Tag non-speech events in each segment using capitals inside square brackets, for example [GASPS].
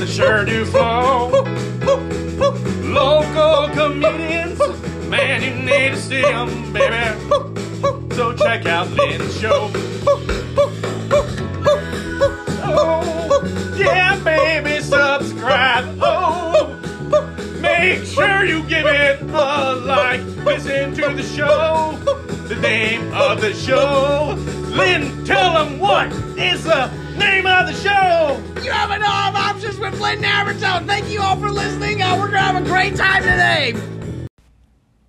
that sure do flow. Local comedians, man, you need to see them, baby. So check out Lynn's show. Oh, yeah, baby, subscribe. Oh, make sure you give it a like. Listen to the show. The name of the show. Options with Thank you all for listening. Uh, we're gonna have a great time today.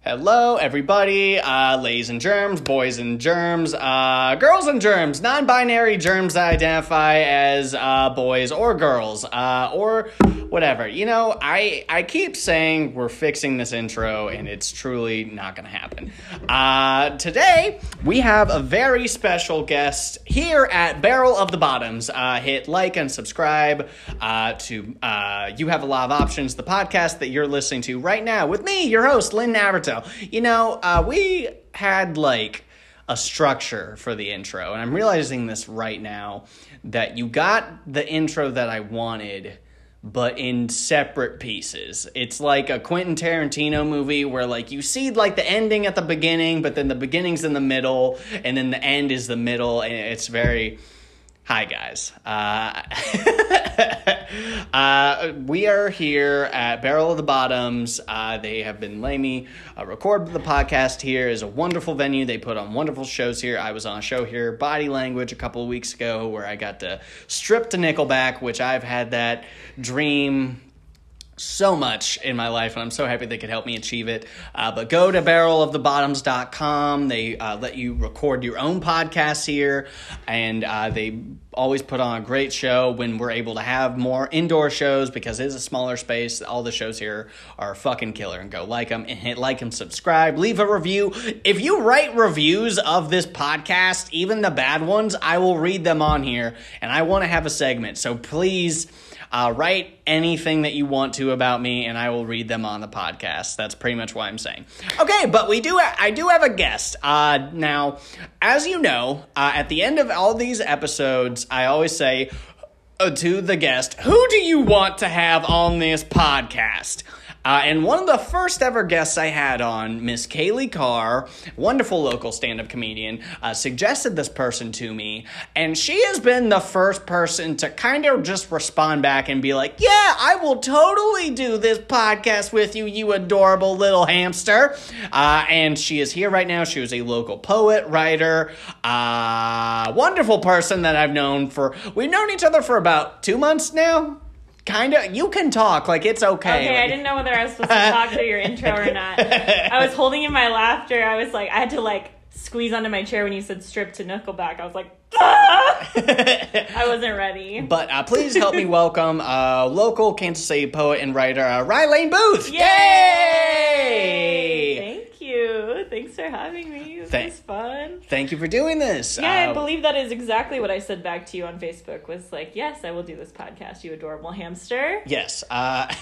Hello, everybody, uh, ladies and germs, boys and germs, uh, girls and germs, non binary germs that identify as uh, boys or girls, uh, or whatever. You know, I, I keep saying we're fixing this intro, and it's truly not going to happen. Uh, today, we have a very special guest here at Barrel of the Bottoms. Uh, hit like and subscribe uh, to uh, You Have a Lot of Options, the podcast that you're listening to right now with me, your host, Lynn Navarro. You know, uh, we had like a structure for the intro, and I'm realizing this right now that you got the intro that I wanted but in separate pieces. It's like a Quentin Tarantino movie where like you see like the ending at the beginning, but then the beginning's in the middle, and then the end is the middle, and it's very Hi, guys. Uh, [LAUGHS] uh, we are here at Barrel of the Bottoms. Uh, they have been letting me uh, record the podcast here. is a wonderful venue. They put on wonderful shows here. I was on a show here, Body Language, a couple of weeks ago, where I got to strip to Nickelback, which I've had that dream so much in my life, and I'm so happy they could help me achieve it. Uh, but go to barrelofthebottoms.com. They uh, let you record your own podcasts here, and uh, they always put on a great show when we're able to have more indoor shows because it is a smaller space. All the shows here are fucking killer, and go like them and hit like them, subscribe. Leave a review. If you write reviews of this podcast, even the bad ones, I will read them on here, and I want to have a segment. So please uh, write anything that you want to about me, and I will read them on the podcast. That's pretty much what I'm saying. Okay, but we do. I do have a guest uh, now. As you know, uh, at the end of all these episodes, I always say uh, to the guest, "Who do you want to have on this podcast?" Uh, and one of the first ever guests I had on, Miss Kaylee Carr, wonderful local stand up comedian, uh, suggested this person to me. And she has been the first person to kind of just respond back and be like, Yeah, I will totally do this podcast with you, you adorable little hamster. Uh, and she is here right now. She was a local poet, writer, uh, wonderful person that I've known for, we've known each other for about two months now kind of you can talk like it's okay Okay, I didn't know whether I was supposed to talk through your intro or [LAUGHS] not. I was holding in my laughter. I was like, I had to like squeeze onto my chair when you said strip to Nickelback. I was like, "Ah!" I wasn't ready. but uh, please help me welcome uh, local kansas city poet and writer uh, rylane booth Yay! You. Thanks for having me. This Thank- was fun. thank you for doing this Yeah, I Uh, believe that is exactly what I said back to you on Facebook. Was like, yes, I will do this podcast. You adorable hamster. Yes, uh, [LAUGHS]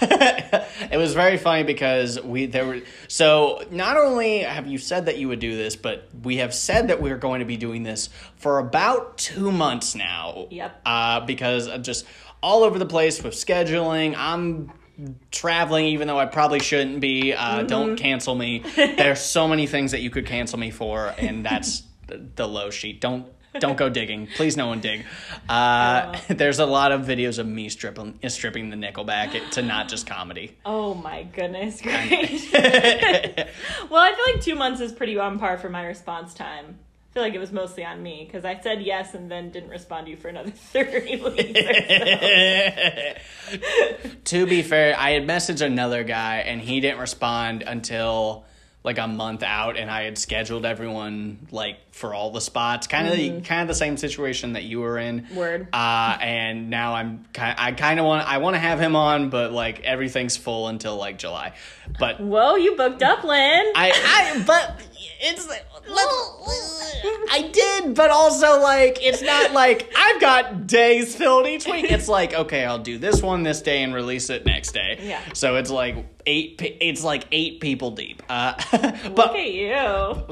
it was very funny because we there were so not only have you said that you would do this, but we have said that we are going to be doing this for about two months now. Yep. Uh, because of just all over the place with scheduling. I'm traveling even though I probably shouldn't be. Uh, Don't cancel me. [LAUGHS] There's so many things that you could cancel me for, and that's the, low sheet. Don't. Don't go digging. Please, no one dig. Uh, [LAUGHS] there's a lot of videos of me stripping, stripping the Nickelback to not just comedy. Oh my goodness, great. [LAUGHS] well, I feel like two months is pretty on par for my response time. I feel like it was mostly on me because I said yes and then didn't respond to you for another [LAUGHS] 30 weeks or so. [LAUGHS] to be fair, I had messaged another guy and he didn't respond until like a month out and I had scheduled everyone like for all the spots. Kind of the kind of the same situation that you were in. Word. Uh and now I'm kind I kind of want I want to have him on but like everything's full until like July. But Whoa, you booked up, Lynn. I, I, but it's I did, but also like it's not like I've got days filled each week. It's like okay, I'll do this one this day and release it next day. Yeah. So it's like eight. pe- It's like eight people deep. Uh, [LAUGHS] Look but at you.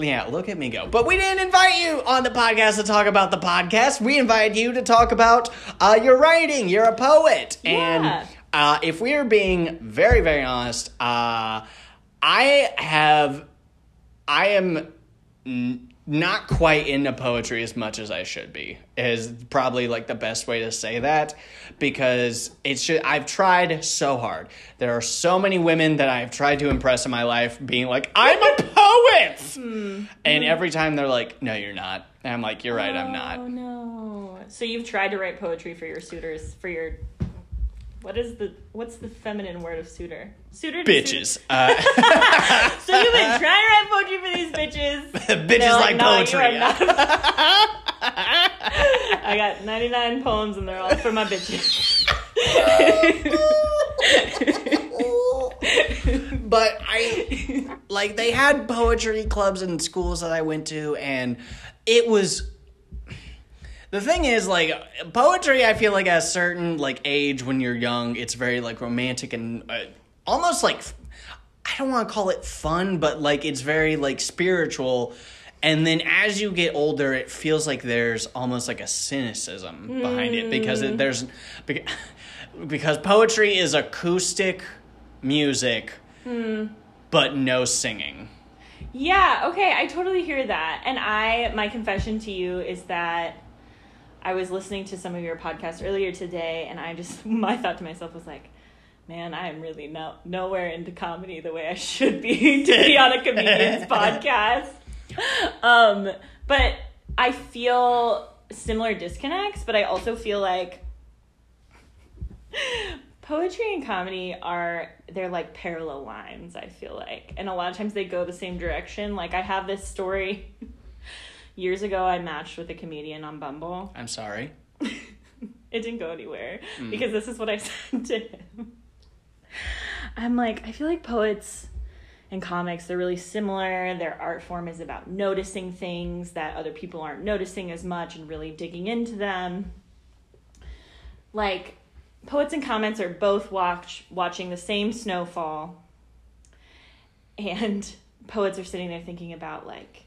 yeah, look at me go. But we didn't invite you on the podcast to talk about the podcast. We invited you to talk about uh, your writing. You're a poet, Yeah. and uh, if we are being very, very honest, uh, I have, I am n- not quite into poetry as much as I should be. Is probably like the best way to say that because it's just, I've tried so hard. There are so many women that I've tried to impress in my life, being like, I'm a poet, hmm. and every time they're like, No, you're not. And I'm like, You're right, I'm Oh not. no. So you've tried to write poetry for your suitors for your what is the what's the feminine word of suitor? Suitor to Bitches, [LAUGHS] uh. So you've been trying to write poetry for these bitches. [LAUGHS] bitches They're like, "No, you poetry. are not." [LAUGHS] I got 99 poems and they're all for my bitches. but I like they had poetry clubs in schools that I went to, and it was. The thing is, like poetry, I feel like at a certain like age when you're young, it's very like romantic and uh, almost like I don't want to call it fun, but like it's very like spiritual. And then as you get older, it feels like there's almost like a cynicism behind it because it, there's beca- because poetry is acoustic music, but no singing. Yeah, okay, I totally hear that. And I my confession to you is that I was listening to some of your podcasts earlier today and I just [LAUGHS] my thought to myself was like, man, I am really no nowhere into comedy the way I should be [LAUGHS] to be on a comedian's [LAUGHS] podcast. Um, but I feel similar disconnects, but I also feel like poetry and comedy are they're like parallel lines i feel like and a lot of times they go the same direction like i have this story years ago i matched with a comedian on bumble. I'm sorry. [LAUGHS] it didn't go anywhere hmm. because this is what i [LAUGHS] said to him. I'm like i feel like poets and comics they're really similar. Their art form is about noticing things that other people aren't noticing as much and really digging into them. Like poets and comics are both watch watching the same snowfall and [LAUGHS] poets are sitting there thinking about like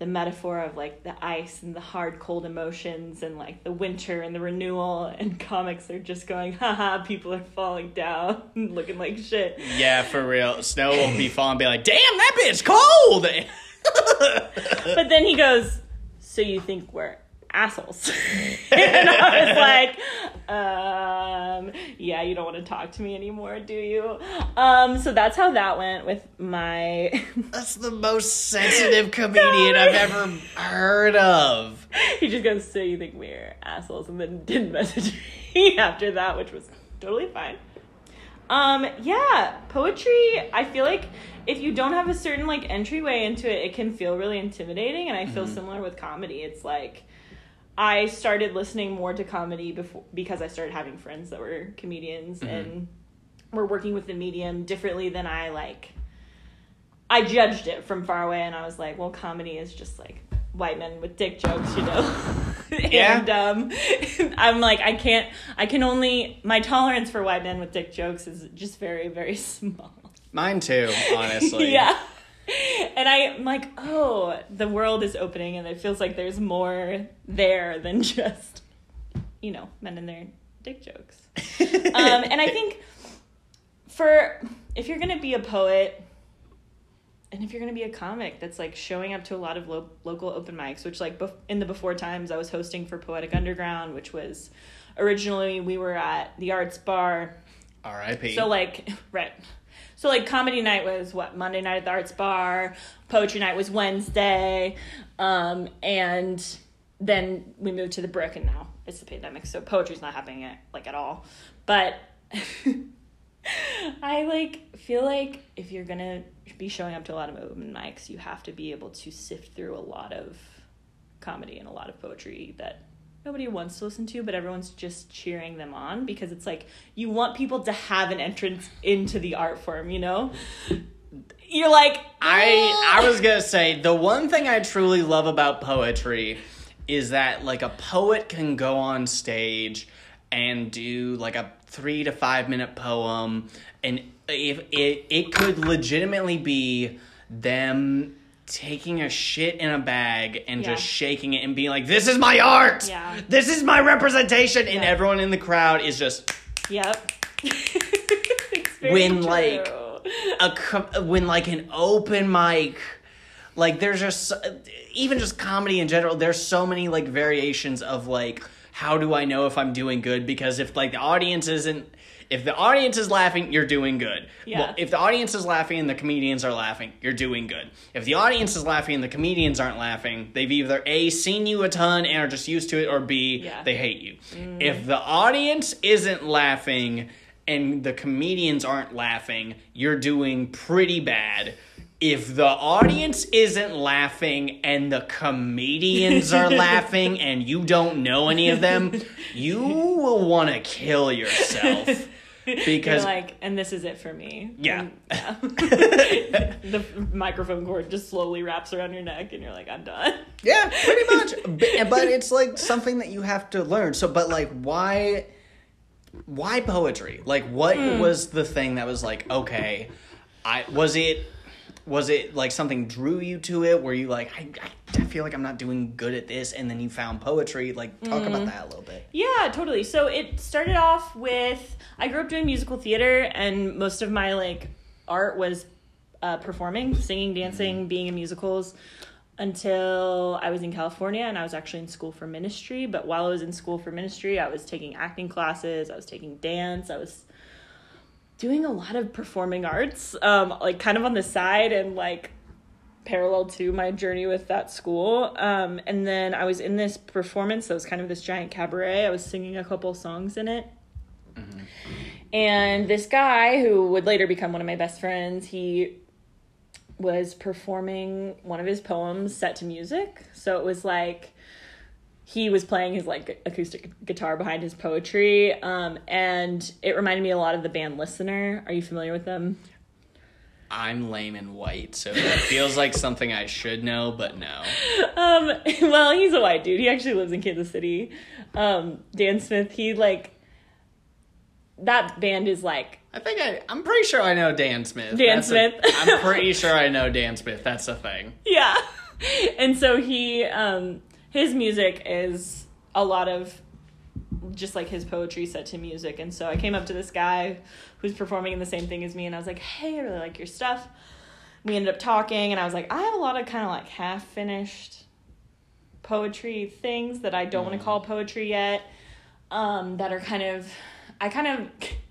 the metaphor of like the ice and the hard cold emotions and like the winter and the renewal and [LAUGHS] comics are just going haha people are falling down [LAUGHS] looking like shit Yeah, for real. Snow will be falling. Be like, damn, that bitch cold. [LAUGHS] but then he goes so you think we're assholes [LAUGHS] and i was like um yeah you don't want to talk to me anymore do you um so that's how that went with my [LAUGHS] That's the most sensitive comedian I've ever heard of. he just goes, "So you think we're assholes?" and then didn't [LAUGHS] message me after that, which was totally fine. Um, yeah, poetry. I feel like if you don't have a certain like entryway into it, it can feel really intimidating. And I feel similar with comedy. It's like I started listening more to comedy before because I started having friends that were comedians and were working with the medium differently than I like. I judged it from far away, and I was like, "Well, comedy is just like white men with dick jokes, you know." [LAUGHS] Yeah. and um, [LAUGHS] I'm like, I can't. I can only my tolerance for white men with dick jokes is just very, very [LAUGHS] small. Mine too, honestly. yeah. [LAUGHS] And I'm like, oh, the world is opening, and it feels like there's more there than [LAUGHS] just, you know, men and their dick jokes. [LAUGHS] um, and I think for if you're gonna be a poet, and if you're gonna be a comic that's like showing up to a lot of lo- local open mics, which like bef- in the before times I was hosting for Poetic Underground, which was originally we were at the Arts Bar R.I.P. so like right. So like comedy night was what Monday night at the Arts Bar, poetry night was Wednesday, um, and then we moved to the Brick, and now it's the pandemic, so poetry's not happening at, like at all. But [LAUGHS] I like feel like if you're gonna be showing up to a lot of open mics, you have to be able to sift through a lot of comedy and a lot of poetry that nobody wants to listen to, but everyone's just cheering them on because it's like you want people to have an entrance into the art form, you know? You're like I ah. I was gonna say the one thing I truly love about poetry is that like a poet can go on stage and do like a three to five minute poem, and if it it could legitimately be them taking a shit in a bag and Yeah. just shaking it and being like, "This is my art. Yeah. This is my representation," and everyone in the crowd is just Yep. [LAUGHS] When, true. like, a when like an open mic like there's just even just comedy in general there's so many like variations of like how do i know if i'm doing good because if like the audience isn't if the audience is laughing you're doing good Yeah. well if the audience is laughing and the comedians are laughing you're doing good if the audience is laughing and the comedians aren't laughing they've either a seen you a ton and are just used to it or b Yeah. they hate you mm-hmm. if the audience isn't laughing and the comedians aren't laughing, you're doing pretty bad. If the audience isn't laughing and the comedians are [LAUGHS] laughing and you don't know any of them, you will want to kill yourself. [LAUGHS] You're Because like, and this is it for me. Yeah. And, [LAUGHS] yeah. the microphone cord just slowly wraps around your neck, and you're like, I'm done. Yeah, pretty much. but, but it's like something that you have to learn. So, but like, why, why poetry? Like, what hmm. was the thing that was like, okay, I was it, was it like something drew you to it? Were you like, I, I feel like I'm not doing good at this, and then you found poetry? Like, talk about that a little bit. Yeah, totally. So it started off with I grew up doing musical theater, and most of my like art was uh, performing, singing, dancing, being in musicals. Until I was in California and I was actually in school for ministry. But while I was in school for ministry, I was taking acting classes, I was taking dance, I was doing a lot of performing arts, um, like kind of on the side and like parallel to my journey with that school. Um, and then I was in this performance that was kind of this giant cabaret. I was singing a couple songs in it. And this guy who would later become one of my best friends, he was performing one of his poems set to music. So it was like he was playing his like acoustic guitar behind his poetry um, and it reminded me a lot of the band listener are you familiar with them I'm lame and white, so that feels like something I should know, but no. [LAUGHS] Um, well, he's a white dude. He actually lives in Kansas City. Um, Dan Smith, he like that band is like I think I, I'm pretty sure I know Dan Smith. Dan That's Smith. I'm pretty sure I know Dan Smith. That's the thing. [LAUGHS] yeah. And so he um his music is a lot of just like his poetry set to music. And so I came up to this guy who's performing in the same thing as me and I was like, "Hey, I really like your stuff." We ended up talking and I was like, "I have a lot of kind of like half finished poetry things that I don't want to call poetry yet. Um that are kind of I kind of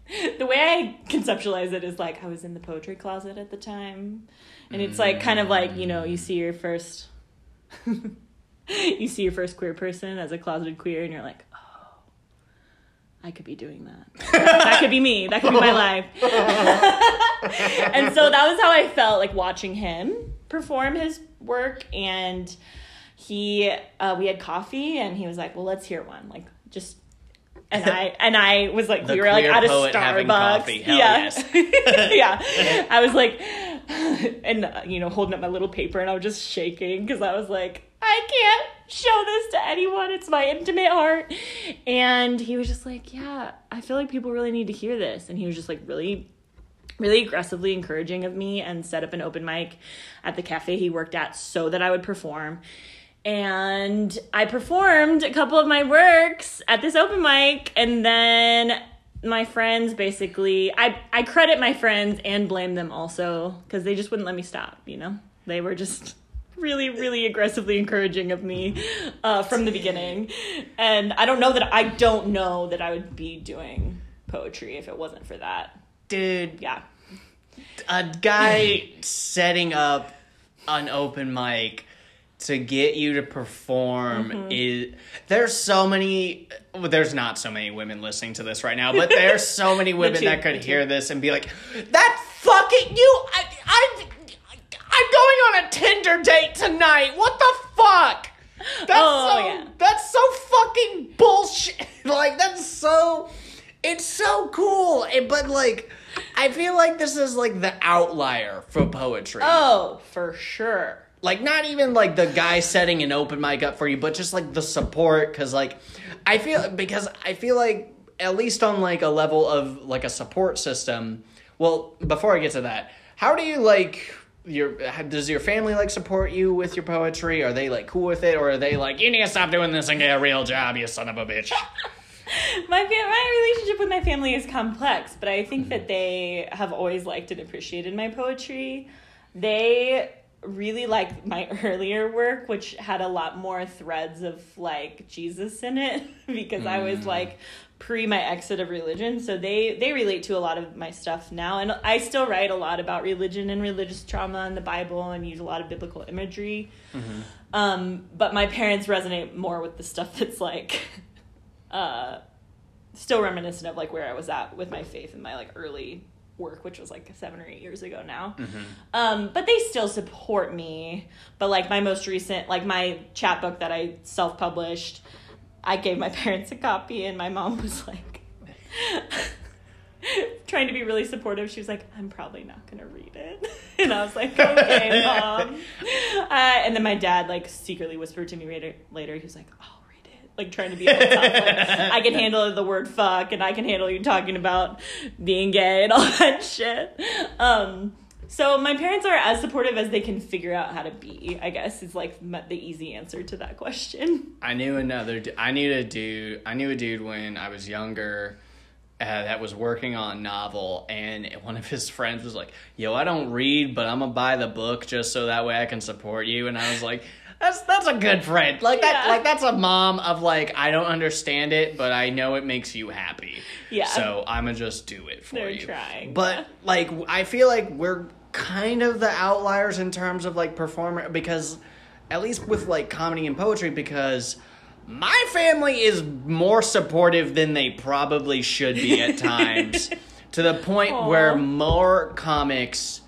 [LAUGHS] the way I conceptualize it is like I was in the poetry closet at the time. And it's like kind of like, you know, you see your first [LAUGHS] [LAUGHS] you see your first queer person as a closeted queer and you're like, "Oh, I could be doing that. [LAUGHS] that could be me. That could be my life." [LAUGHS] and so that was how I felt like watching him perform his work and he uh, we had coffee and he was like, "Well, let's hear one." Like just and I and I was like, The we were like at a Starbucks. Yeah, yes. yeah. I was like, and uh, you know, holding up my little paper, and I was just shaking because I was like, I can't show this to anyone. It's my intimate heart. And he was just like, yeah, I feel like people really need to hear this. And he was just like really really aggressively encouraging of me and set up an open mic at the cafe he worked at so that I would perform. And I performed a couple of my works at this open mic and then my friends basically I I credit my friends and blame them also cuz they just wouldn't let me stop, you know. They were just really really aggressively encouraging of me uh, from the beginning. And I don't know that I don't know that I would be doing poetry if it wasn't for that. Dude, Yeah. a guy setting up an open mic to get you to perform Mm-hmm. is there's so many well, there's not so many women listening to this right now but there's so many [LAUGHS] women that could hear this and be like that fucking you I, I i'm going on a tinder date tonight what the fuck that's Oh, so yeah. that's so fucking bullshit [LAUGHS] like that's so it's so cool but like i feel like this is like the outlier for poetry Oh, for sure. like not even like the guy setting an open mic up for you but just like the support because like i feel because i feel like at least on like a level of like a support system. Well, before I get to that, how do you like your does your family like support you with your poetry? Are they like cool with it, or are they like you need to stop doing this and get a real job, you son of a bitch? [LAUGHS] my fam- my relationship with my family is complex, but I think that they have always liked and appreciated my poetry. They really liked my [LAUGHS] earlier work, which had a lot more threads of like Jesus in it [LAUGHS] because I was mm. like pre my exit of religion. So they they relate to a lot of my stuff now, and I still write a lot about religion and religious trauma and the Bible, and use a lot of biblical imagery. Um, but my parents resonate more with the stuff that's like. [LAUGHS] Uh, still reminiscent of like where I was at with my faith in my like early work, which was like seven or eight years ago now. Um, but they still support me. But like my most recent, like my chapbook that I self published, I gave my [LAUGHS] parents a copy, and my mom was like. trying to be really supportive. She was like i'm probably not gonna read it. [LAUGHS] And i was like okay [LAUGHS] mom. Uh, and then my dad like secretly whispered to me later later he was like i'll read it. Like trying to be all tough like i can handle the word fuck and i can handle you talking about being gay and all that shit. Um so my parents are as supportive as they can figure out how to be i guess is like the easy answer to that question I knew another. I knew a dude. I knew a dude when I was younger. Uh, that was working on a novel, and one of his friends was like, "Yo, I don't read, but I'm gonna buy the book just so that way I can support you." And I was like, "That's that's a good friend. Like that. Yeah. Like that's a mom of like I don't understand it, but I know it makes you happy. Yeah. So I'm gonna just do it for They're you. trying, But like I feel like we're kind of the outliers in terms of like performer because at least with like comedy and poetry because my family is more supportive than they probably should be at [LAUGHS] times to the point Aw. where more comics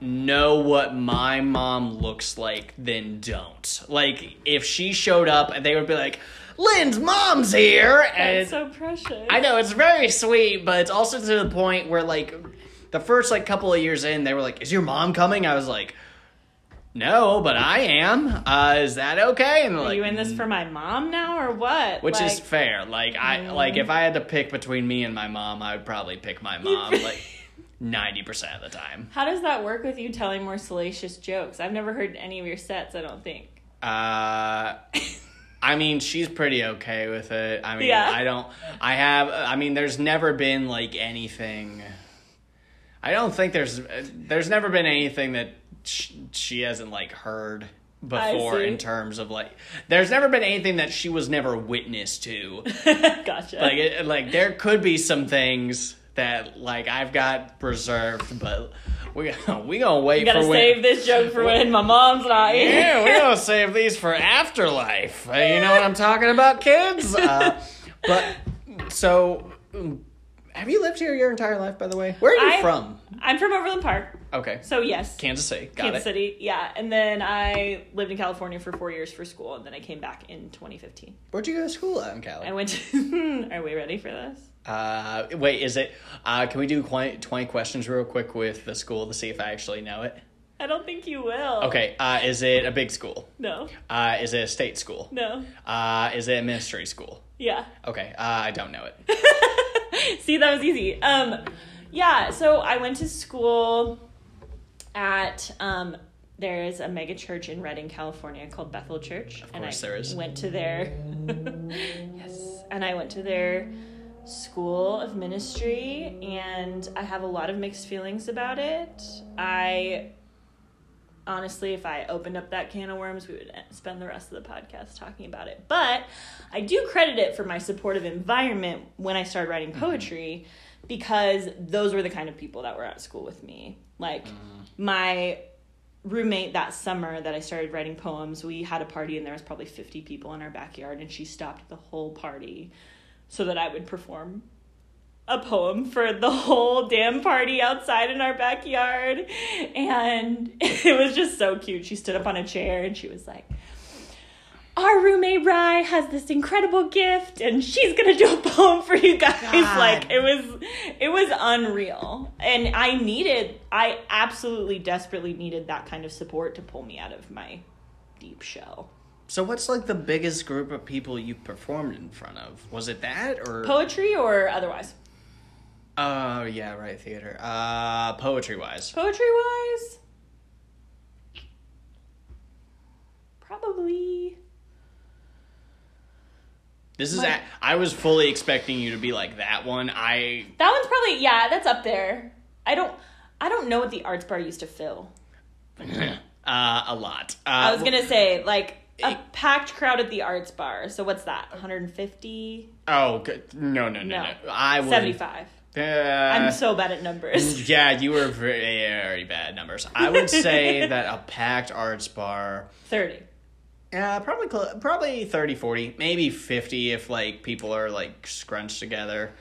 know what my mom looks like than don't. Like if she showed up they would be like lynn's mom's here! And that's so precious. I know it's very sweet, but it's also to the point where like the first like couple of years in, they were like, "Is your mom coming?" I was like, "No, but I am. Uh, is that okay?" And like, you in this for my mom now or what? which is Like, mm. fair. Like I like if I had to pick between me and my mom, I would probably pick my mom like ninety percent of the time. how does that work with you telling more salacious jokes? I've never heard any of your sets. I don't think. Uh, I mean, she's pretty okay with it. I mean, Yeah. I don't. I have. I mean, there's never been like anything. I don't think there's. There's never been anything that sh- she hasn't like heard before in terms of like. There's never been anything that she was never witness to. [LAUGHS] gotcha. like, it, like there could be some things that like I've got preserved, but we [LAUGHS] we gonna wait you gotta for when. save this joke for when my mom's not here. Yeah, we're gonna save these for afterlife. You know what I'm talking about, kids? Uh, but so, have you lived here your entire life? By the way, where are you I- from? I'm from Overland Park, Okay, so yes, Kansas City. Got Kansas it. City. Yeah, and then I lived in California for four years for school, and then I came back in 2015. Where'd you go to school at in Cali? I went. To, [LAUGHS] are we ready for this? Uh, wait, is it? Uh, can we do 20, 20 questions real quick with the school to see if I actually know it? I don't think you will. Okay, uh, is it a big school? No. Uh, is it a state school? No. Uh, is it a ministry school? Yeah. Okay, uh, I don't know it. [LAUGHS] [LAUGHS] See, that was easy. Um, yeah, so I went to school at um, there is a mega church in Redding, California called Bethel Church, and course I there is. went to their [LAUGHS] yes, and I went to their school of ministry, and I have a lot of mixed feelings about it. I honestly, if I opened up that can of worms, we would spend the rest of the podcast talking about it. But I do credit it for my supportive environment when I started writing mm-hmm. poetry because those were the kind of people that were at school with me. Like mm-hmm. my roommate that summer that I started writing poems, we had a party and there was probably 50 people in our backyard and she stopped the whole party so that I would perform a poem for the whole damn party outside in our backyard. And [LAUGHS] it was just so cute. She stood up on a chair and she was like, our roommate Rye has this incredible gift and she's gonna do a poem for you guys. Oh like it was it was unreal. And I needed I absolutely desperately needed that kind of support to pull me out of my deep shell. So what's like the biggest group of people you performed in front of? Was it that or Poetry or otherwise? Oh yeah, right, theater. Uh poetry wise. Poetry wise, probably. This is My- a- I was fully expecting you to be like that one. I That one's probably yeah, that's up there. I don't I don't know what the arts bar used to fill. [LAUGHS] uh a lot. Uh, I was gonna say like a it- packed crowd at the arts bar. So what's that? 150, Oh good. no, no, no, no. No. I would 75. Uh, I'm so bad at numbers. [LAUGHS] Yeah, you were very, very bad numbers. I would [LAUGHS] say that a packed arts bar, 30. yeah, probably cl- probably 30, 40, maybe 50 if like people are like scrunched together.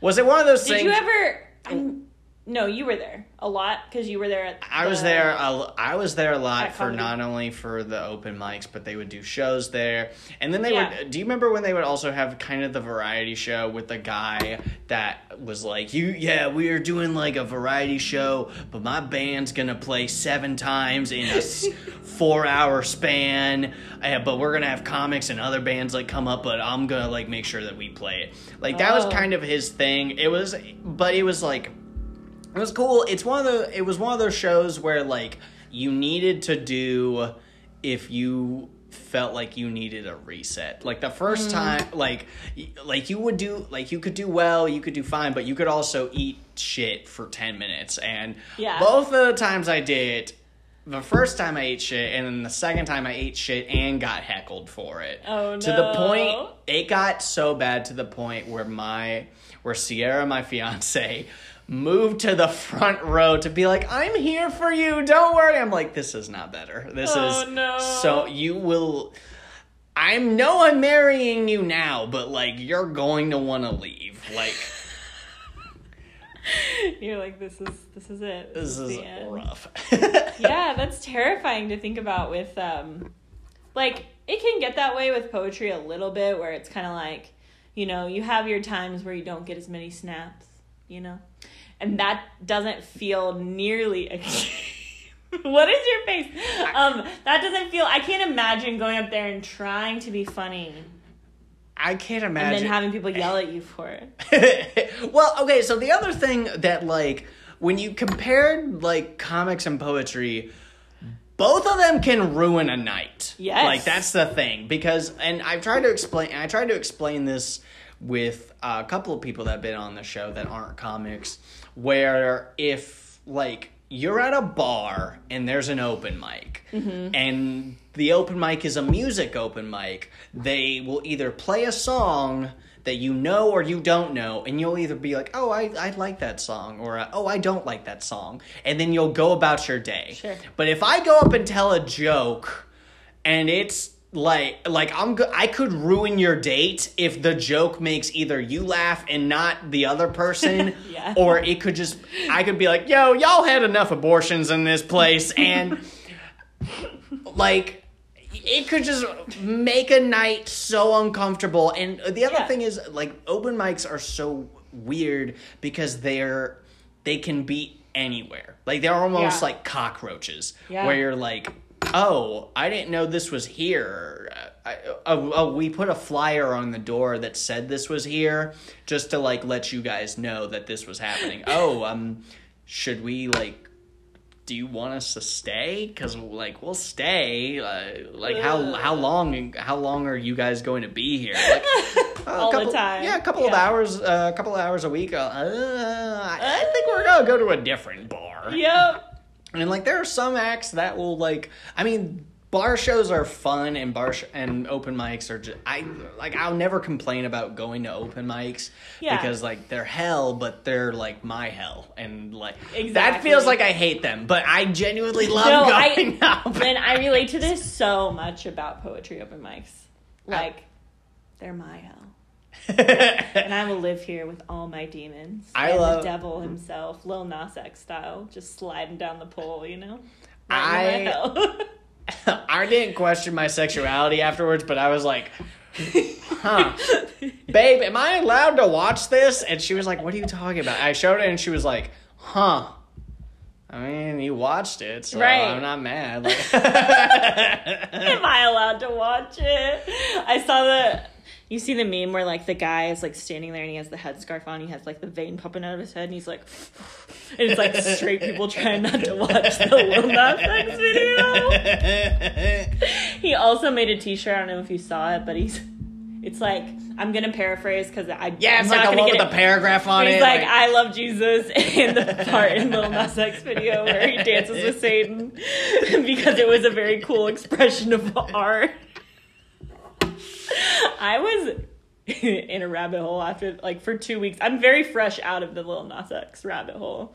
Was it one of those Did things? you ever? I'm, no, you were there a lot because you were there at. The, I was there. A, I was there a lot for comedy. not only for the open mics, but they would do shows there. And then they Yeah. would. Do you remember when they would also have kind of the variety show with the guy that was like, "You, yeah, we are doing like a variety show, but my band's gonna play seven times in a [LAUGHS] four-hour span. Uh, but we're gonna have comics and other bands like come up, but I'm gonna like make sure that we play it. Like that was Oh. kind of his thing. It was, but it was like." It was cool. It's one of the. It was one of those shows where like you needed to do if you felt like you needed a reset. Like the Mm. first time, like like you would do like you could do well, you could do fine, but you could also eat shit for ten minutes. And Yeah. both of the times I did. The first time I ate shit, and then the second time I ate shit and got heckled for it. Oh, no! To the point it got so bad to the point where my where Sierra, my fiance, moved to the front row to be like, "I'm here for you. Don't worry." I'm like, "This is not better. This Oh, is no. so you will." I'm no, I'm marrying you now, but like you're going to want to leave. Like [LAUGHS] You're like this is this is it. this is the end. rough. [LAUGHS] yeah, [LAUGHS] that's terrifying to think about with um like it can get that way with poetry a little bit where it's kind of like, you know, you have your times where you don't get as many snaps, you know. And that doesn't feel nearly [LAUGHS] What is your face? Um that doesn't feel I can't imagine going up there and trying to be funny I can't imagine. and then having people [LAUGHS] yell at you for it. well, okay, so the other thing that like when you compared like comics and poetry, both of them can ruin a night. Yes. Like that's the thing because and I've tried to explain I tried to explain this with a couple of people that have been on the show that aren't comics where if like you're at a bar and there's an open mic mm-hmm. and the open mic is a music open mic they will either play a song that you know or you don't know and you'll either be like oh i, I like that song or oh i don't like that song and then you'll go about your day Sure. but if i go up and tell a joke and it's like like I'm go- I could ruin your date if the joke makes either you laugh and not the other person [LAUGHS] Yeah. or it could just I could be like yo y'all had enough abortions in this place [LAUGHS] and like it could just make a night so uncomfortable and the other Yeah. thing is like open mics are so weird because they're they can be anywhere like they're almost Yeah. like cockroaches Yeah. where you're like oh i didn't know this was here. I, oh, oh, we put a flyer on the door that said this was here just to like let you guys know that this was happening. [LAUGHS] Oh um should we like do you want us to stay? Because like we'll stay. Uh, like how how long how long are you guys going to be here? Like, [LAUGHS] a All the couple- time. yeah a couple of hours uh, a couple of hours a week. Uh, I, I think we're gonna go to a different bar. Yep. And like there are some acts that will like I mean bar shows are fun and bar sh- and open mics are just I like I'll never complain about going to open mics Yeah. because like they're hell but they're like my hell and like exactly. that feels like I hate them but I genuinely love No, going [LAUGHS] I out. and I relate to this so much about poetry open mics. Like, they're my hell, [LAUGHS] and I will live here with all my demons. I and love- the devil himself, Lil Nas X style, just sliding down the pole. You know, I- Right into my hell. I didn't question my sexuality afterwards, but I was like, huh. Babe, am I allowed to watch this? And she was like, What are you talking about? I showed her and she was like, Huh. I mean, you watched it, so Right. I'm not mad. Like, [LAUGHS] [LAUGHS] Am I allowed to watch it? I saw the. You see the meme where like the guy is like standing there and he has the headscarf on. He has like the vein popping out of his head, and he's like, [LAUGHS] and it's like straight people trying not to watch the Lil Nas X video. [LAUGHS] He also made a T-shirt. I don't know if you saw it, but he's. It's like I'm gonna paraphrase because I yeah, I'm it's not like the gonna one with it. the paragraph on it. He's it. like, I love Jesus, [LAUGHS] and the part in Lil Nas X video where he dances with Satan because it was a very cool expression of art. [LAUGHS] I was [LAUGHS] in a rabbit hole after like for two weeks. I'm very fresh out of the Lil Nas X rabbit hole.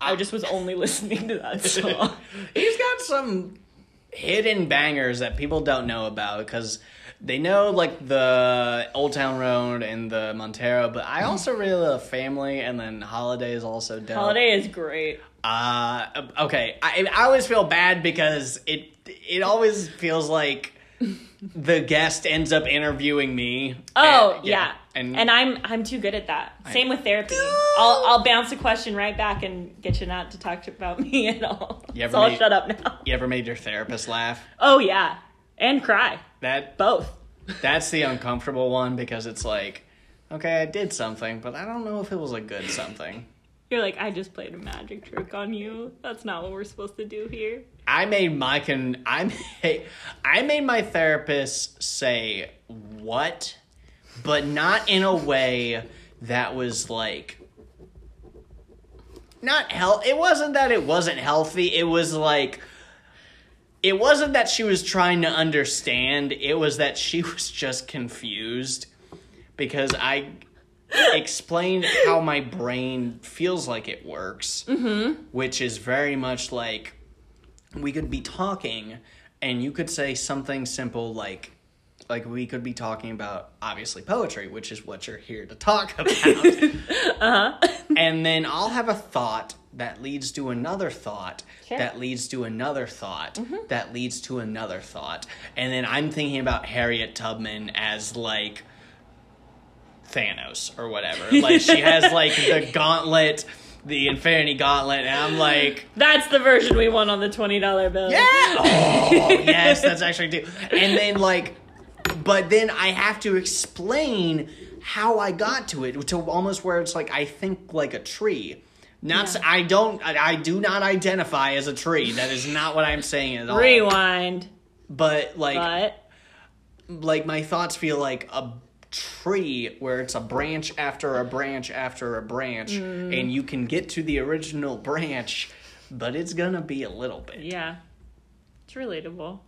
I just was only [LAUGHS] listening to that song. He's got some hidden bangers that people don't know about because they know like the Old Town Road and the Montero, but I also really love Family and then Holiday is also dope. Holiday is great. Uh, okay. I I always feel bad because it it always feels like the guest ends up interviewing me. Oh And- yeah, and, and I'm I'm too good at that. Same with therapy. I'll I'll bounce a question right back and get you not to talk to, about [LAUGHS] me at all. You ever so I'll shut up now. you ever made your therapist laugh? Oh yeah, and cry That both. That's the uncomfortable one because it's like, okay, I did something, but I don't know if it was a good something. You're like I just played a magic trick on you. That's not what we're supposed to do here. I made my con I [LAUGHS] made, I made my therapist say what, but not in a way that was like not health. It wasn't that it wasn't healthy. It was like it wasn't that she was trying to understand. It was that she [LAUGHS] was just confused because I explained how my brain feels like it works, mm-hmm. which is very much like we could be talking and you could say something simple like like we could be talking about obviously poetry which is what you're here to talk [LAUGHS] about [LAUGHS] uh-huh. and then i'll have a thought that leads to another thought Sure. that leads to another thought that leads to another thought and then i'm thinking about harriet tubman as like thanos or whatever like she has like the [LAUGHS] gauntlet the infinity gauntlet and i'm like That's the version we want on the twenty dollar bill. yeah. Oh, yes, that's actually do. And then like, but then I have to explain how I got to it to almost where it's like I think like a tree. Not s- Yeah. I don't I, I do not identify as a tree. That is not what I'm saying at all. Rewind, But like but like my thoughts feel like a tree where it's a branch after a branch after a branch Mm. and you can get to the original [LAUGHS] branch but it's gonna be a little bit yeah, it's relatable.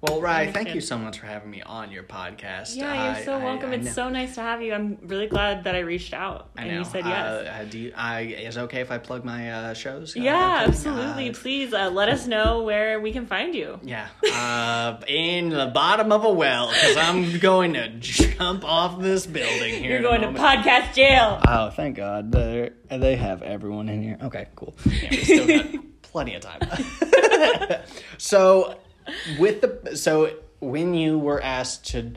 Well, Rye, thank you so much for having me on your podcast. Yeah, I- you're so I- welcome. I it's know- so nice to have you. I'm really glad that I reached out I and you said yes. Uh, uh, do you, I, is it okay if I plug my uh, shows? Uh, yeah, everything? absolutely. Uh, Please uh, let us know where we can find you. yeah, uh, in the bottom of a well because I'm going to jump off this building here. You're going to podcast jail. Oh, thank God. They they have everyone in here. Okay, cool. Yeah, we still got [LAUGHS] plenty of time. [LAUGHS] so, with the so when you were asked to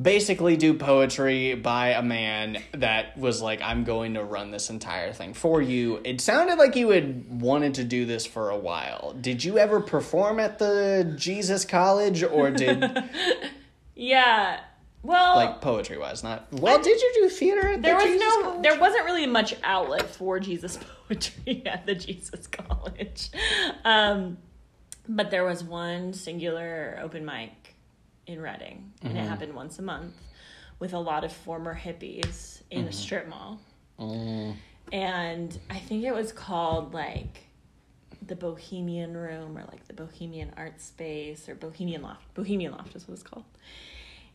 basically do poetry by a man that was like, "I'm going to run this entire thing for you," it sounded like you had wanted to do this for a while. Did you ever perform at the Jesus College, or did [LAUGHS] Yeah. Well, like poetry wise? Not well. Did you do theater? At there the was Jesus no College? there wasn't really much outlet for jesus [LAUGHS] poetry at the jesus college um but there was one singular open mic in Redding and it mm-hmm. happened once a month with a lot of former hippies in a mm-hmm. strip mall. Mm. And i think it was called like the bohemian room or like the bohemian art space or bohemian loft. Bohemian loft is what it's called.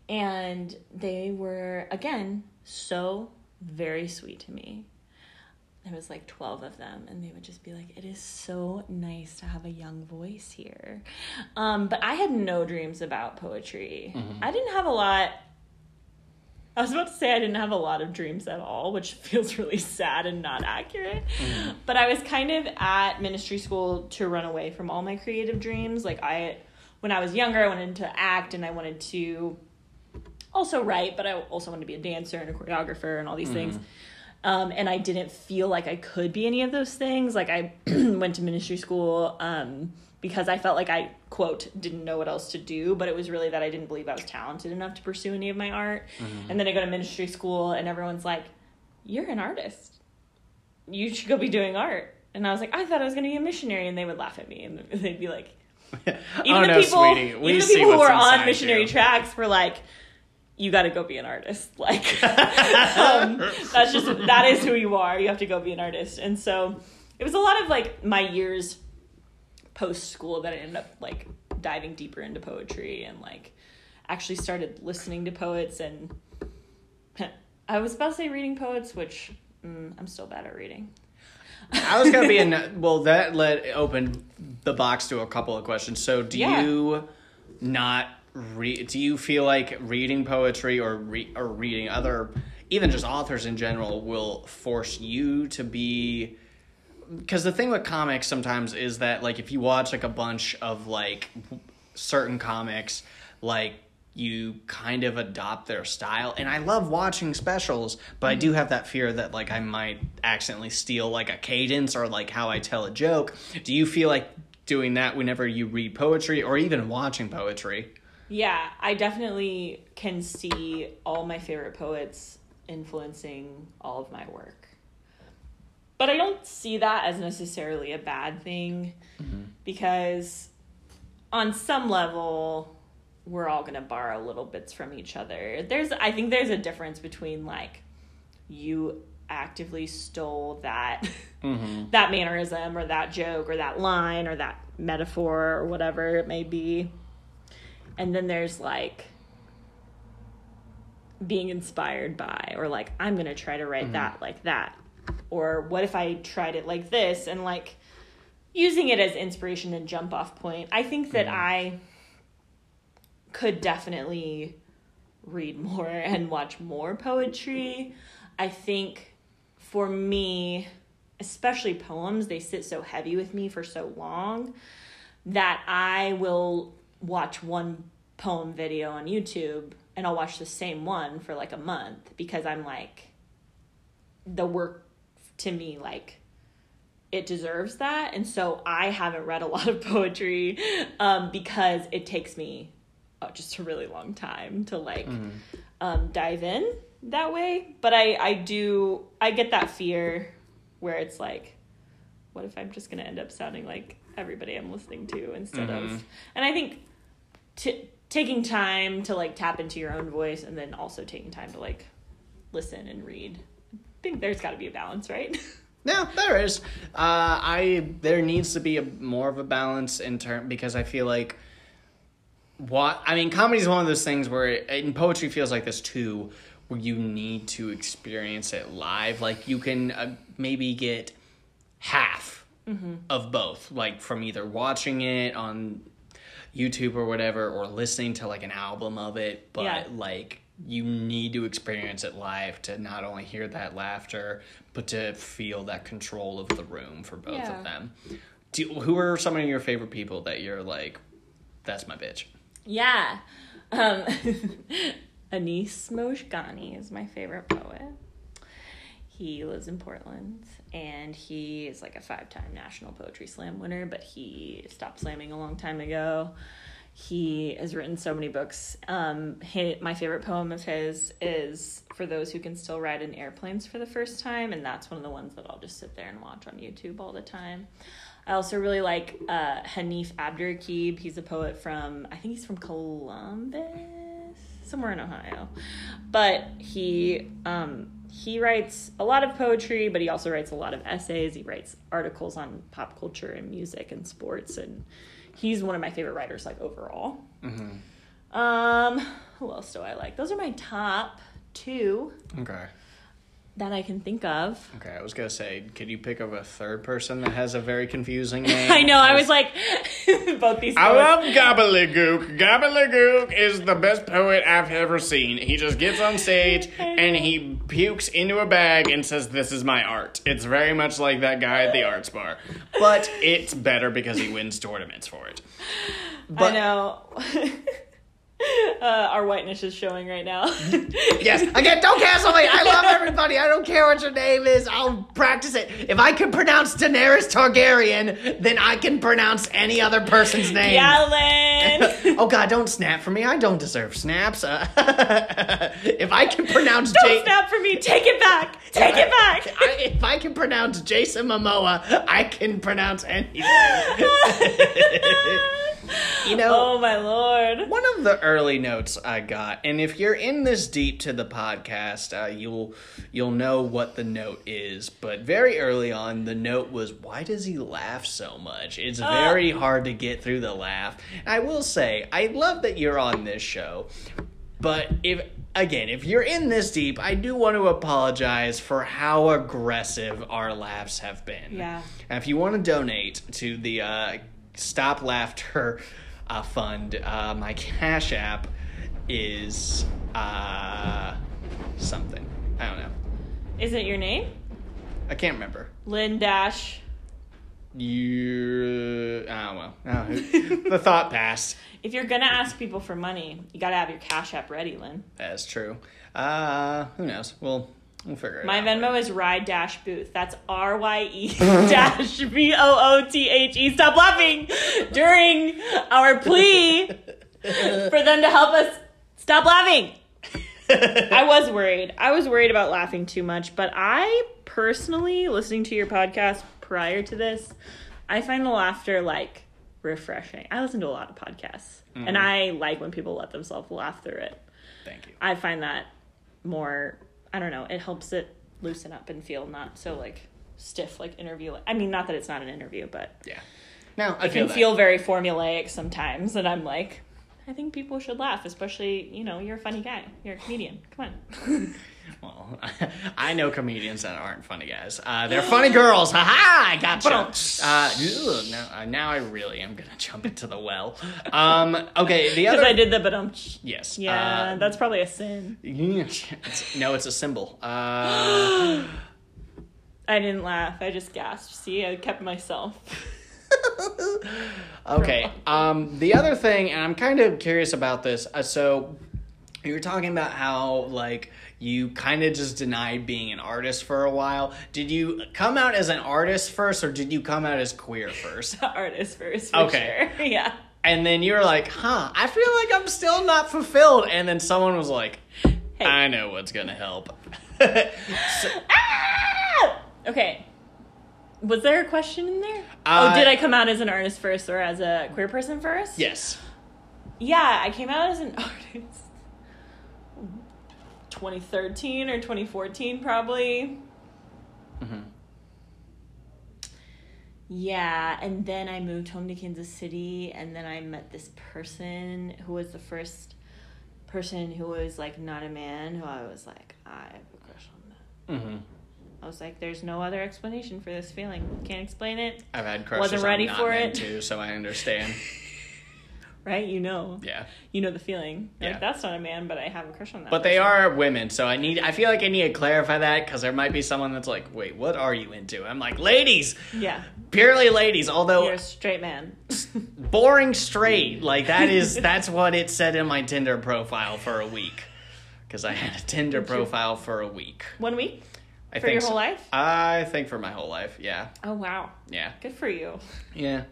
And they were again so very sweet to me there was like 12 of them and they would just be like it is so nice to have a young voice here. Um, but i had no dreams about poetry. Mm-hmm. I didn't have a lot i was about to say i didn't have a lot of dreams at all which [LAUGHS] feels really sad and not accurate. Mm-hmm. But i was kind of at ministry school to run away from all my creative dreams. Like i when i was younger i wanted to act and i wanted to also write, but I also wanted to be a dancer and a choreographer and all these things. Mm-hmm. Um, and I didn't feel like I could be any of those things. Like I [CLEARS THROAT] went to ministry school um, because I felt like I quote didn't know what else to do, but it was really that I didn't believe I was talented enough to pursue any of my art. And then I go to ministry school, and everyone's like, "You're an artist. You should go be doing art." And I was like, "I thought I was going to be a missionary," and they would laugh at me, and [LAUGHS] they'd be like, [LAUGHS] even oh the no, people, sweetie, we even the see people who are on missionary you. tracks were like, "You got to go be an artist." [LAUGHS] Like, [LAUGHS] um, that's just that is who you are. You have to go be an artist. And so, it was a lot of like my years post school that I ended up like diving deeper into poetry and like actually started listening to poets and [LAUGHS] I was about to say reading poets, which mm, I'm still bad at reading. I was gonna be in. Well, that let open the box to a couple of questions. So, do Yeah. you not read? Do you feel like reading poetry or re- or reading other, even just authors in general, will force you to be? Because the thing with comics sometimes is that like if you watch like a bunch of like certain comics, like you kind of adopt their style and i love watching specials but i do have that fear that like i might accidentally steal like a cadence or like how i tell a joke do you feel like doing that whenever you read poetry or even watching poetry Yeah, I definitely can see all my favorite poets influencing all of my work. But I don't see that as necessarily a bad thing mm-hmm. because on some level we're all going to borrow little bits from each other. There's I think there's a difference between like you actively stole that [LAUGHS] mm-hmm. that mannerism or that joke or that line or that metaphor or whatever it may be and then there's like being inspired by or like i'm gonna try to write mm-hmm. that like that. Or what if i tried it like this? And like using it as inspiration and jump off point. I think that i could definitely read more [LAUGHS] and watch more poetry. I think for me especially poems they sit so heavy with me for so long that I will watch one poem video on YouTube and I'll watch the same one for like a month because I'm like the work to me like it deserves that. And so I haven't read a [LAUGHS] lot of poetry um, because it takes me uh, just a really long time to like um, dive in that way. But I I do I get that fear where it's like what if I'm just going to end up sounding like everybody I'm listening to instead of and I think t- taking time to like tap into your own voice and then also taking time to like listen and read. I think there's got to be a balance, right? [LAUGHS] No, there is. Uh, I there needs to be a more of a balance in term because I feel like what I mean, comedy is one of those things where it, and poetry feels like this too, where you need to experience it live. Like you can uh, maybe get half of both, like from either watching it on YouTube or whatever, or listening to like an album of it. But Yeah. like you need to experience it live to not only hear that laughter, but to feel that control of the room for both Yeah. of them. Do, who are some of your favorite people that you're like, that's my bitch? yeah. Um, [LAUGHS] Anis Mojgani is my favorite poet. He lives in Portland and he is like a five time National Poetry Slam winner, but he stopped slamming a long time ago. He has written so many books. Um, hi my favorite poem of his is For Those Who Can Still Ride in Airplanes for the First Time, and that's one of the ones that I'll just sit there and watch on YouTube all the time. I also really like uh, Hanif Abdurraqib. He's a poet from, I think he's from Columbus, somewhere in Ohio. But he um, he writes a lot of poetry, but he also writes a lot of essays. He writes articles on pop culture and music and sports, and he's one of my favorite writers, like overall. Um, who else do I like? Those are my top two Okay. That I can think of. Okay, I was gonna say, could you pick up a third person that has a very confusing [LAUGHS] name? I know. I was like, [LAUGHS] both these. I love Gobbledygook. Gobbledygook is the best poet I've ever seen. He just gets on stage [LAUGHS] and he pukes into a bag and says, This is my art. It's very much like that guy at the arts bar. But it's better because he wins tournaments for it. But- I know. [LAUGHS] Uh, our whiteness is showing right now. [LAUGHS] Yes. [LAUGHS] Again, don't cancel me. I love everybody. I don't care what your name is. I'll practice it. If I can pronounce Daenerys Targaryen, then I can pronounce any other person's name. Yellen. oh God, don't snap for me. I don't deserve snaps. Uh, if I can pronounce Don't Ja- snap for me. Take it back. Take it back. I, if I can pronounce Jason Momoa, I can pronounce anything. [LAUGHS] you know, oh my lord. one of the early notes I got, and if you're in this deep to the podcast, uh, you'll you'll know what the note is. But very early on, the note was, "Why does he laugh so much?" It's very hard to get through the laugh. I will say, I love that you're on this show, but if again, if you're in this deep, I do want to apologize for how aggressive our laughs have been. Yeah. And if you want to donate to the uh, Stop Laughter uh, Fund, uh, my Cash App is uh, something. I don't know. Is it your name? I can't remember. Lynn Dash. You. Oh, well. Oh, [LAUGHS] the thought passed. If you're gonna ask people for money, you gotta have your Cash App ready, Lynn. That's true. Uh, who knows? We'll, we'll figure it My out. Venmo is Ride Dash Boothe. That's R Y E [LAUGHS] dash B O O T H E. Stop laughing during our plea for them to help us stop laughing. I was worried. I was worried about laughing too much, but I personally, listening to your podcast prior to this, I find the laughter like refreshing. I listen to a lot of podcasts, and mm-hmm. I like when people let themselves laugh through it. Thank you. I find that more I don't know, it helps it loosen up and feel not so like stiff like interview. I mean not that it's not an interview, but Yeah. No, I it feel can that. feel very formulaic sometimes and I'm like I think people should laugh, especially, you know, you're a funny guy. You're a comedian. Come on. [LAUGHS] Well, [LAUGHS] I know comedians that aren't funny guys. Uh, they're funny girls. Ha ha! I gotcha. Uh, now, uh, now I really am gonna jump into the well. Um, okay, the [LAUGHS] other. Because. I did the but um yes. Yeah, uh, that's probably a sin. it's- [LAUGHS] no, it's a symbol. Uh, [GASPS] I didn't laugh. I just gasped. See, I kept myself. okay. Um, the other thing, and I'm kind of curious about this. Uh, so, you were talking about how like you kind of just denied being an artist for a while. Did you come out as an artist first, or did you come out as queer first? [LAUGHS] Artist first, for Okay. sure. [LAUGHS] Yeah. And then you were like, huh, I feel like I'm still not fulfilled. And then someone was like, I know what's going to help. [LAUGHS] So- Ah! Okay. Was there a question in there? Uh, oh, did I come out as an artist first or as a queer person first? yes. Yeah, I came out as an artist. 2013 or 2014, probably. Mm-hmm. Yeah, and then I moved home to Kansas City, and then I met this person who was the first person who was like not a man, who I was like, I have a crush on that. hmm I was like, there's no other explanation for this feeling. Can't explain it. I've had crushes Wasn't on ready not for it. too, so I understand. [LAUGHS] Right? You know. Yeah. You know the feeling. You're Yeah. Like, that's not a man, but I have a crush on that. But they are women, so I need. I feel like I need to clarify that because there might be someone that's like, "Wait, what are you into?" I'm like, "Ladies, Yeah. purely ladies." Although You're a straight man. [LAUGHS] boring straight, like that is that's what it said in my Tinder profile for a week. Because I had a Tinder profile for a week. One week? I For your think whole so. life? I think for my whole life. Yeah, Oh, wow. yeah, Good for you. yeah.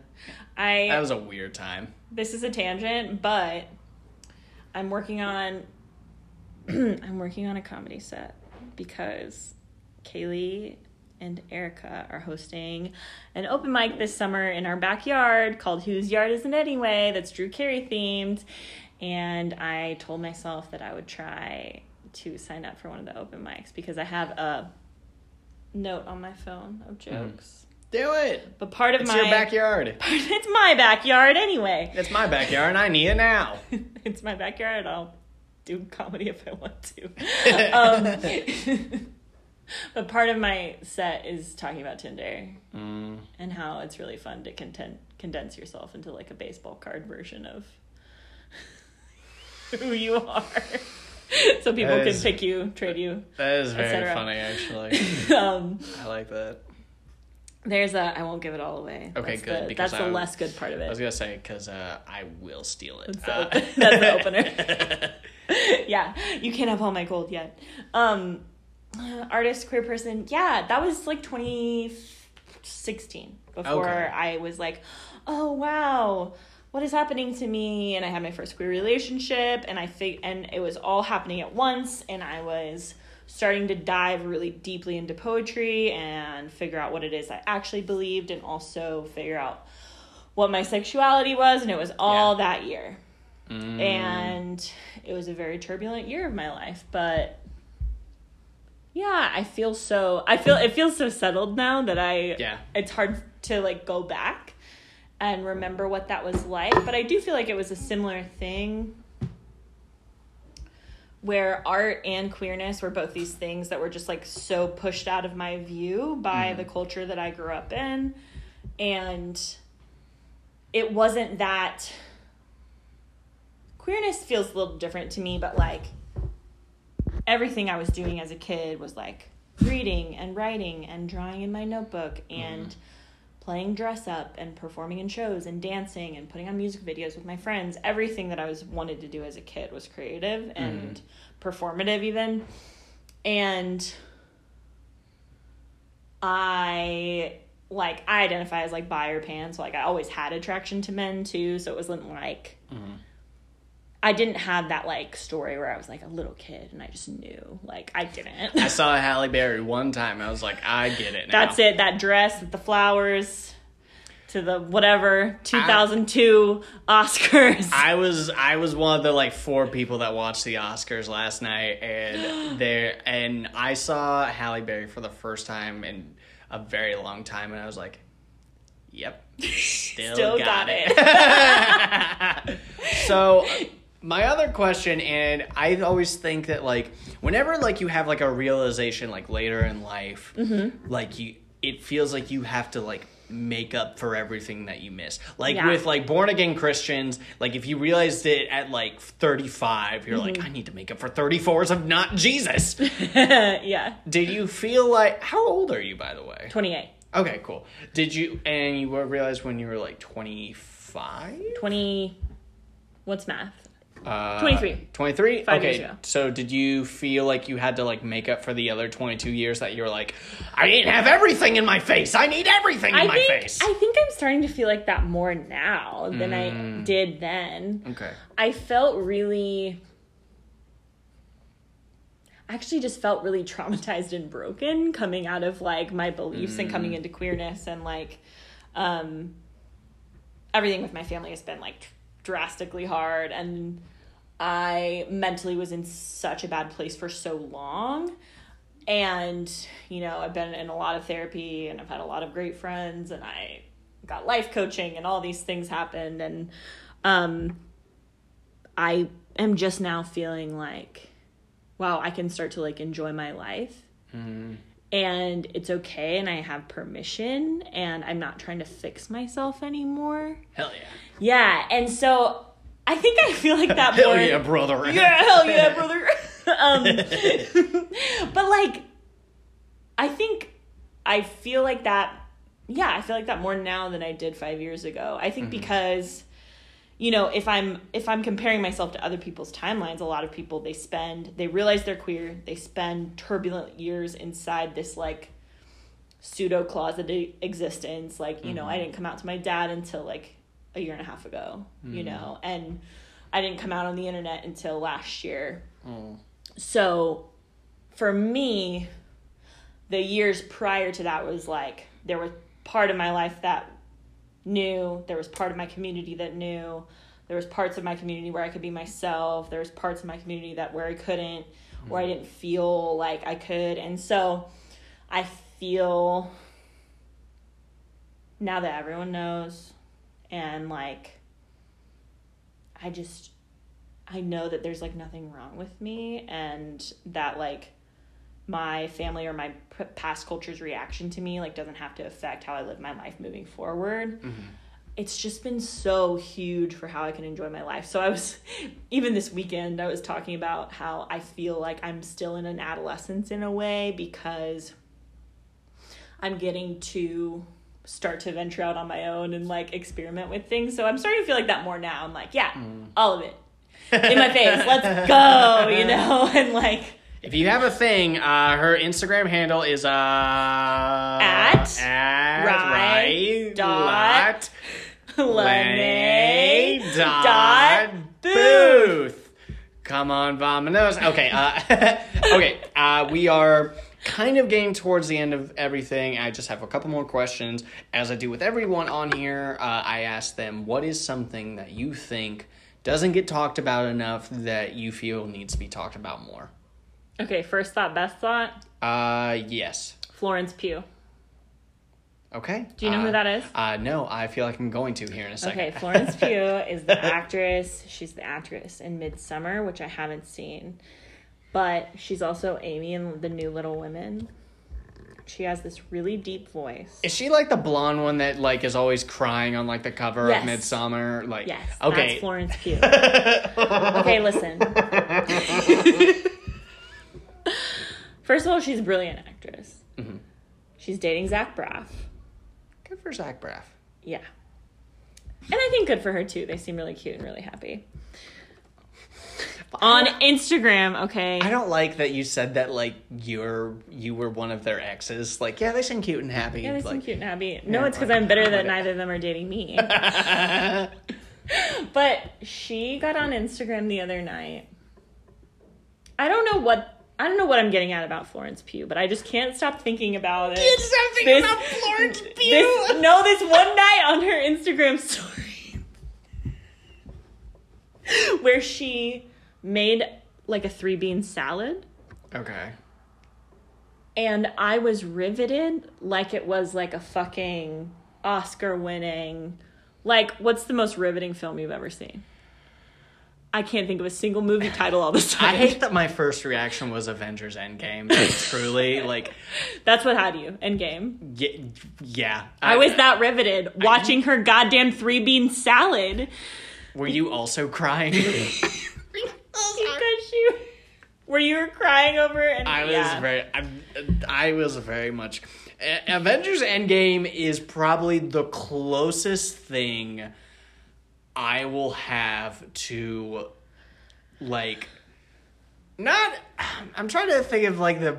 I. That was a weird time. this is a tangent, but I'm working on [CLEARS THROAT] I'm working on a comedy set because Kaylee and Erica are hosting an open mic this summer in our backyard called Whose Yard Is It Anyway? That's Drew Carey themed. And I told myself that I would try to sign up for one of the open mics because I have a note on my phone of jokes. Mm. Do it. But part of. It's my your backyard. [LAUGHS] it's my backyard anyway. It's my backyard, and I need it now. [LAUGHS] it's my backyard. I'll do comedy if I want to. [LAUGHS] um, but part of my set is talking about Tinder Mm, and how it's really fun to content, condense yourself into like a baseball card version of who you are. so people That can pick you, trade you. that is very funny, actually. Um, I like that. There's a. I won't give it all away. Okay, that's good, The, that's the I- less good part of it. I was gonna say because uh, I will steal it. That's the Uh, open- [LAUGHS] that's the opener. [LAUGHS] yeah, you can't have all my gold yet. Um, artist, queer person. Yeah, that was like 2016 before Okay. I was like, oh wow, what is happening to me? And I had my first queer relationship, and I fig- and it was all happening at once, and I was starting to dive really deeply into poetry and figure out what it is I actually believed, and also figure out what my sexuality was, and it was all that year. Mm. And it was a very turbulent year of my life but yeah i feel so i feel it feels so settled now that i Yeah. it's hard to like go back and remember what that was like but i do feel like it was a similar thing where art and queerness were both these things that were just like so pushed out of my view by mm-hmm. the culture that i grew up in. And it wasn't that queerness feels a little different to me, but like everything I was doing as a kid was like reading and writing and drawing in my notebook and mm-hmm. Playing dress up and performing in shows and dancing and putting on music videos with my friends. Everything that I was wanted to do as a kid was creative mm-hmm. and performative even. And I like I identify as like bi or pan, so like I always had attraction to men too, so it wasn't like mm-hmm. I didn't have that like story where I was like a little kid and I just knew. Like I didn't. I saw [LAUGHS] Halle Berry one time. I was like, I get it now. That's it. That dress with the flowers to the whatever 2002 Oscars. I was I was one of the like four people that watched the Oscars last night, and [GASPS] there and I saw Halle Berry for the first time in a very long time, and I was like, "Yep, [LAUGHS] still, Still got, got it." [LAUGHS] so. My other question, and I always think that like whenever like you have like a realization like later in life, Mm-hmm. like you, it feels like you have to like make up for everything that you miss. Like Yeah. with like born again Christians, like if you realized it at like 35, you're Mm-hmm. like, I need to make up for 34s of not Jesus. [LAUGHS] yeah. Did you feel like, how old are you, by the way? 28. Okay, cool. Did you, and you realized when you were like 25? 20 What's math? Uh, 23. 23? Five okay. So did you feel like you had to like make up for the other 22 years that you were like, I didn't have everything in my face. I need everything in I my think face. I think I'm starting to feel like that more now than I did then. okay. I felt really I actually just felt really traumatized and broken coming out of like my beliefs and coming into queerness and like um everything with my family has been like drastically hard and I mentally was in such a bad place for so long and you know I've been in a lot of therapy and I've had a lot of great friends and I got life coaching and all these things happened and um I am just now feeling like, wow, I can start to like enjoy my life. And it's okay, and I have permission, and I'm not trying to fix myself anymore. Hell yeah. Yeah, and so I think I feel like that [LAUGHS] Hell more. yeah, brother. [LAUGHS] Yeah, hell yeah, [LAUGHS] brother. um, but like, I think I feel like that. Yeah, I feel like that more now than I did five years ago. I think because, you know, if I'm if I'm comparing myself to other people's timelines, a lot of people they spend they realize they're queer, they spend turbulent years inside this like pseudo closeted existence. Like, you know, I didn't come out to my dad until like a year and a half ago, you mm. know, and I didn't come out on the internet until last year. Mm. So for me, the years prior to that was like there was part of my life that knew, there was part of my community that knew, there was parts of my community where I could be myself, there was parts of my community that where I couldn't, where I mm-hmm. didn't feel like I could. And so I feel now that everyone knows and like I just I know that there's like nothing wrong with me and that like my family or my p- past culture's reaction to me like doesn't have to affect how I live my life moving forward. Mm-hmm. It's just been so huge for how I can enjoy my life. So I was [LAUGHS] even this weekend I was talking about how I feel like I'm still in an adolescence in a way because I'm getting to start to venture out on my own and like experiment with things. So I'm starting to feel like that more now. I'm like, yeah, all of it. in my [LAUGHS] face. Let's go, you know, [LAUGHS] and like If you have a thing, uh, her Instagram handle is uh at at Rye right dot Lene dot dot booth. Come on, vamonos. Okay, uh, [LAUGHS] okay. Uh, we are kind of getting towards the end of everything. I just have a couple more questions. As I do with everyone on here, uh, I ask them, "What is something that you think doesn't get talked about enough that you feel needs to be talked about more?" Okay, first thought, best thought, Uh, yes. Florence Pugh. Okay. Do you know Uh, who that is? Uh, no, I feel like I'm going to here in a second. Okay, Florence [LAUGHS] Pugh is the actress. She's the actress in Midsommar, which I haven't seen. But she's also Amy in the new Little Women. She has this really deep voice. Is she like the blonde one that like is always crying on like the cover Yes. of Midsommar? Like, Yes, okay, that's Florence Pugh. [LAUGHS] okay, listen. [LAUGHS] First of all, she's a brilliant actress. Mm-hmm. She's dating Zach Braff. good for Zach Braff. Yeah. And I think good for her too. They seem really cute and really happy. On Instagram, okay. I don't like that you said that like you're you were one of their exes. Like, yeah, they seem cute and happy. Yeah, they seem like, cute and happy. No, Yeah, it's because like, I'm bitter that neither of them are dating me. [LAUGHS] [LAUGHS] but she got on Instagram the other night. I don't know what I don't know what I'm getting at about Florence Pugh, but I just can't stop thinking about it. Can't stop thinking This- about Florence [LAUGHS] Pugh. This, no, this one night on her Instagram story where she made like a three bean salad Okay. and I was riveted like it was like a fucking Oscar winning. Like, what's the most riveting film you've ever seen? I can't think of a single movie title all the time. [LAUGHS] I hate that my first reaction was Avengers Endgame. [LAUGHS] Truly, like, That's what had you. Endgame. y- yeah. I was that riveted watching her goddamn three bean salad Were you also crying? [LAUGHS] because she. Were you were crying over it? And, I was yeah. very, I, I was very much. Avengers Endgame is probably the closest thing I will have to, like, not. I'm trying to think of like the.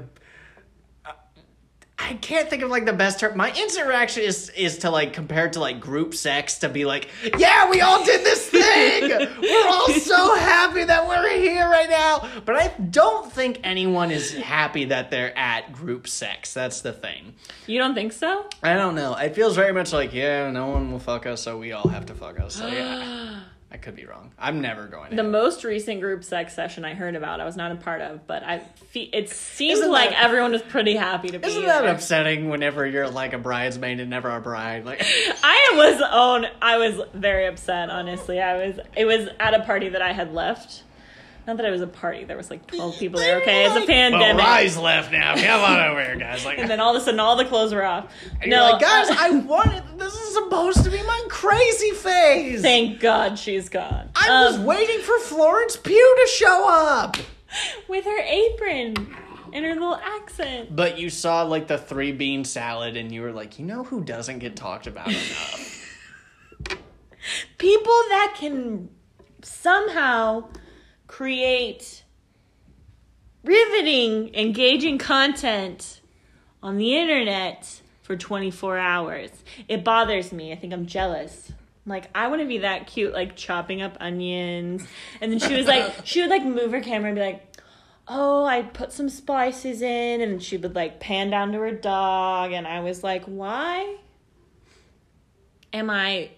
I can't think of like the best term. My instant reaction is is to like compare it to like group sex to be like, yeah, we all did this thing. [LAUGHS] we're all so happy that we're here right now. But I don't think anyone is happy that they're at group sex. That's the thing. You don't think so? I don't know. It feels very much like yeah, no one will fuck us, so we all have to fuck us. So yeah, [GASPS] [GASPS] [GASPS] I could be wrong. I'm never going. To The most recent group sex session I heard about, I was not a part of, but I fe- it seemed Isn't like that- everyone was pretty happy to be Isn't that there. upsetting whenever you're like a bridesmaid and never a bride? Like, [LAUGHS] I was on. I was very upset. Honestly, I was. It was at a party that I had left. Not that it was a party. There was like twelve [LAUGHS] people there. Okay, it's a well, pandemic. Rye's left now. Come on over here, guys. Like, and then all of a sudden, all the clothes were off. And no, you're like, guys, uh, I wanted. This is supposed to be my crazy phase. thank God she's gone. I was Um, waiting for Florence Pugh to show up. [LAUGHS] with her apron and her little accent. But you saw like the three bean salad, and you were like, you know who doesn't get talked about enough? [LAUGHS] People that can somehow create riveting, engaging content on the internet for 24 hours. It bothers me. I think I'm jealous. I'm like, I want to be that cute, like chopping up onions. And then she was like, [LAUGHS] she would like move her camera and be like, oh, I put some spices in. And she would like pan down to her dog. And I was like, why am I.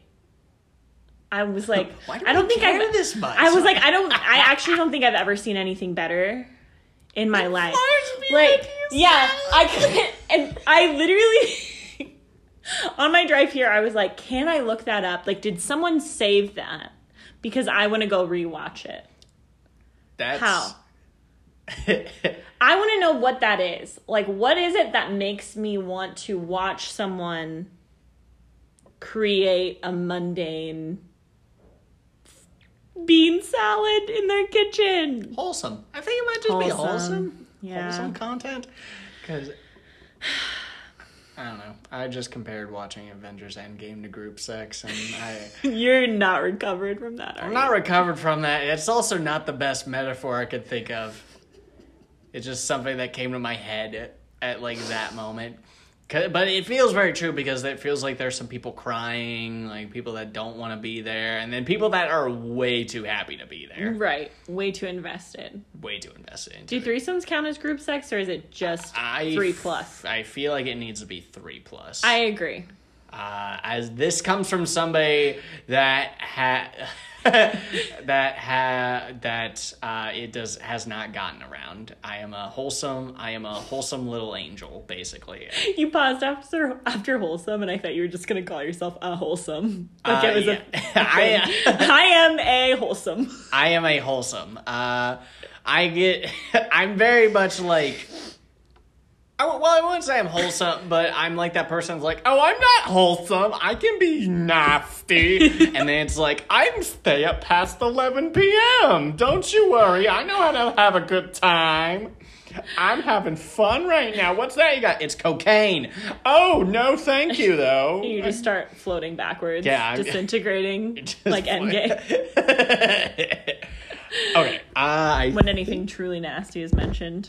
I was like, [LAUGHS] Why do I don't think I've this much? I was like, I don't. I [LAUGHS] actually don't think I've ever seen anything better in my life. Pugh Like, yeah. I couldn't. And I literally, [LAUGHS] on my drive here, I was like, can I look that up? Like, did someone save that? Because I want to go rewatch it. That's How? I want to know what that is. Like, what is it that makes me want to watch someone create a mundane bean salad in their kitchen? wholesome. I think it might just be Wholesome. wholesome. Yeah. Wholesome content. Because [SIGHS] I don't know. I just compared watching Avengers Endgame to group sex, and I. [LAUGHS] You're not recovered from that. Are I'm you? not recovered from that. It's also not the best metaphor I could think of. It's just something that came to my head at, at like that moment. But it feels very true because it feels like there's some people crying, like people that don't want to be there, and then people that are way too happy to be there, Right. Way too invested. way too invested Do it. threesomes count as group sex or is it just I three plus? I feel like it needs to be three plus. I agree. uh, as this comes from somebody that ha [LAUGHS] that ha that uh, it does has not gotten around. I am a wholesome. I am a wholesome little angel, basically. [LAUGHS] You paused after after wholesome, and I thought you were just gonna call yourself a wholesome. Like Uh, it was yeah. a. [LAUGHS] I- I am a wholesome. I am a wholesome. Uh, I get. I'm very much like. I, well, I wouldn't say I'm wholesome, but I'm like that person who's like, oh, I'm not wholesome. I can be nasty. [LAUGHS] and then it's like, I'm stay up past 11 p.m. Don't you worry. I know how to have a good time. I'm having fun right now. What's that you got? It's cocaine. Oh, no, thank you, though. [LAUGHS] You just start floating backwards, Yeah, I'm- [LAUGHS] disintegrating Just like Endgame. okay. Uh, I When anything truly nasty is mentioned.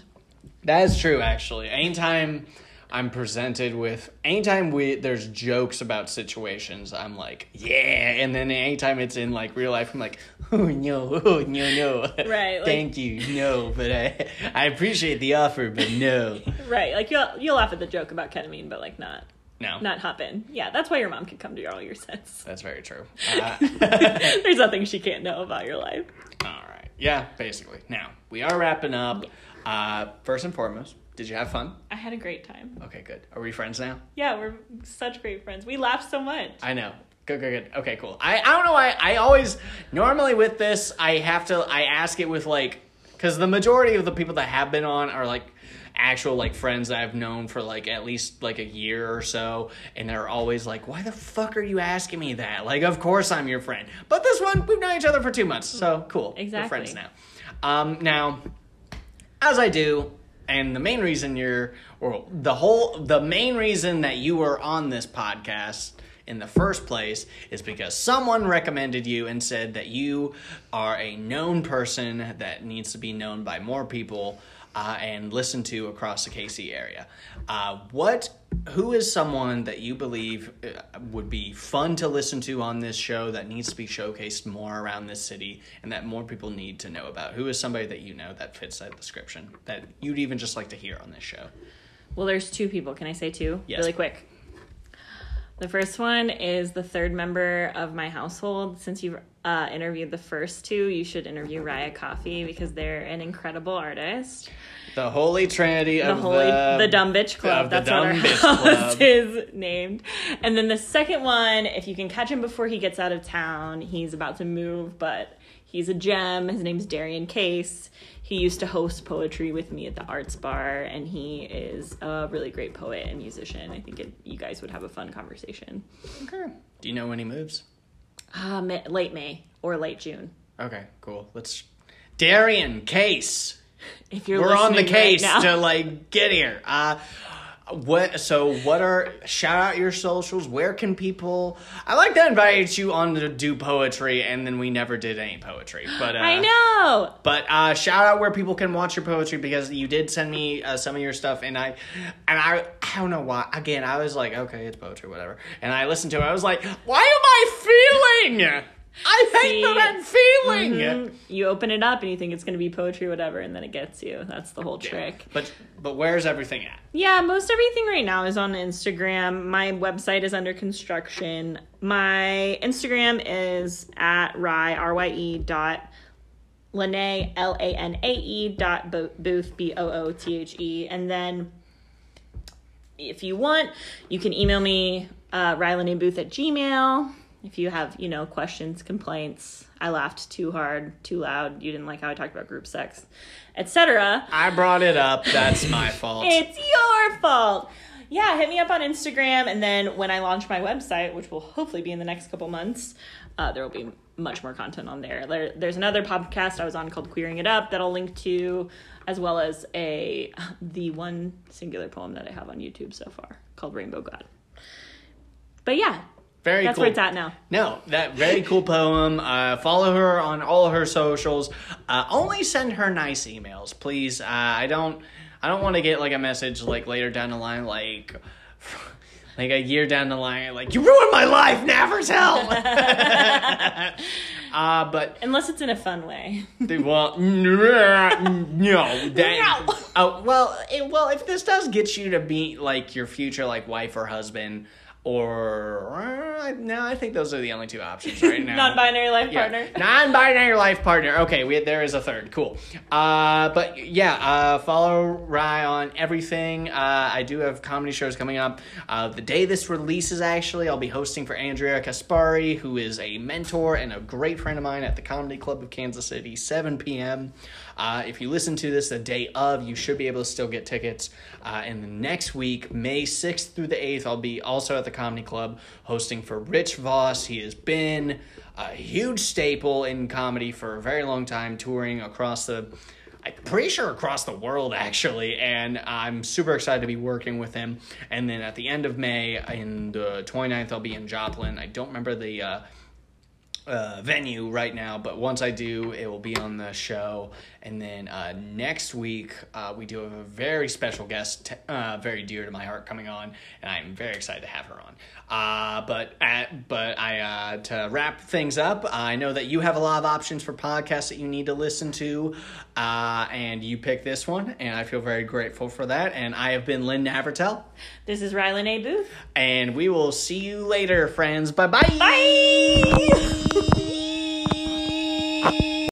That is true, actually. Anytime I'm presented with, anytime we there's jokes about situations, I'm like, yeah. And then anytime it's in like real life, I'm like, oh no, [LAUGHS] oh no, no. [LAUGHS] Right, like- Thank you, no. But I I appreciate the offer, but no, [LAUGHS] Right, like you'll you'll laugh at the joke about ketamine, but like not no. not hop in. Yeah, that's why your mom can come to all your sets. That's very true. Uh, There's nothing she can't know about your life. all right. Yeah, basically. Now we are wrapping up. Uh, first and foremost, did you have fun? I had a great time. Okay, good. Are we friends now? Yeah, we're such great friends. We laughed so much. I know. Good, good, good. Okay, cool. I, I don't know why I always normally with this I have to I ask it with like because the majority of the people that have been on are like actual like friends that I've known for like at least like a year or so, and they're always like, "Why the fuck are you asking me that?" Like, of course I'm your friend, but this one we've known each other for two months, so cool. We're friends now. Um, now as I do, and the main reason you're, or the whole, the main reason that you were on this podcast in the first place is because someone recommended you and said that you are a known person that needs to be known by more people uh, and listened to across the KC area. Uh, what, who is someone that you believe uh, would be fun to listen to on this show that needs to be showcased more around this city and that more people need to know about? Who is somebody that you know that fits that description that you'd even just like to hear on this show? Well, there's two people. Can I say two? Yes. Really quick. The first one is the third member of my household. Since you've uh, interviewed the first two, you should interview Raya Coffee because they're an incredible artist. The Holy Trinity The of holy, the, the Dumb Bitch Club. of the That's what our Bitch house Club. [LAUGHS] is named. And then the second one, if you can catch him before he gets out of town, he's about to move, but he's a gem. His name's Darian Case. He used to host poetry with me at the Arts Bar, and he is a really great poet and musician. I think it, you guys would have a fun conversation. Okay. Do you know when he moves? Uh, Ma- late May or late June. Okay, cool. Let's. Darian Case. If you're We're on the listening right case to like get here. Uh, what? So what are? Shout out your socials. Where can people? I like that invited you on to do poetry, and then we never did any poetry. But uh, I know. But uh, shout out where people can watch your poetry because you did send me uh, some of your stuff, and I, and I, I don't know why. Again, I was like, okay, it's poetry, whatever. And I listened to it. I was like, why am I feeling? I hate See, that I'm feeling. Mhm. You open it up and you think it's going to be poetry, whatever, and then it gets you. That's the whole trick. But but where's everything at? Yeah, most everything right now is on Instagram. My website is under construction. My Instagram is at rye r y e dot lanae l a n a e dot booth b o o t h e, and then if you want, you can email me uh, Boothe at Gmail. If you have, you know, questions, complaints, I laughed too hard, too loud, you didn't like how I talked about group sex, etc. I brought it up. That's my [LAUGHS] fault. It's your fault. Yeah, hit me up on Instagram, and then when I launch my website, which will hopefully be in the next couple months, uh, there will be much more content on there. there. There's another podcast I was on called Queering It Up that I'll link to, as well as a [LAUGHS] the one singular poem that I have on YouTube so far called Rainbow God. But yeah, Very cool. that's cool. where it's at now. No, that very cool poem. Uh, follow her on all her socials. Uh, only send her nice emails, please. Uh, I don't. I don't want to get like a message like later down the line, like [LAUGHS] like a year down the line, like you ruined my life, Navertel. [LAUGHS] [LAUGHS] uh, but Unless it's in a fun way. they well, no, that, Oh well, it, well, if this does get you to meet like your future like wife or husband, or uh, no, I think those are the only two options right [LAUGHS] now. Non-binary life Yeah. partner. [LAUGHS] Non-binary life partner. Okay, we, there is a third. Cool. Uh, but yeah, uh, follow Rye on everything. Uh, I do have comedy shows coming up. Uh, the day this releases, actually, I'll be hosting for Andrea Caspari, who is a mentor and a great friend of mine at the Comedy Club of Kansas City, 7 p.m. Uh, if you listen to this the day of, you should be able to still get tickets. Uh, and the next week, May 6th through the 8th, I'll be also at the Comedy Club hosting for Rich Voss. He has been a huge staple in comedy for a very long time, touring across the. I'm pretty sure across the world actually, and I'm super excited to be working with him. And then at the end of May, in the 29th, I'll be in Joplin. I don't remember the uh, uh, venue right now, but once I do, it will be on the show. And then uh, next week, uh, we do have a very special guest, uh, very dear to my heart, coming on, and I'm very excited to have her on. Uh, but at, but I uh, to wrap things up, I know that you have a lot of options for podcasts that you need to listen to, uh, and you picked this one, and I feel very grateful for that. And I have been Lynn Navertel, This is Rye Lanae Boothe. and we will see you later, friends. Bye bye. [LAUGHS] Bye!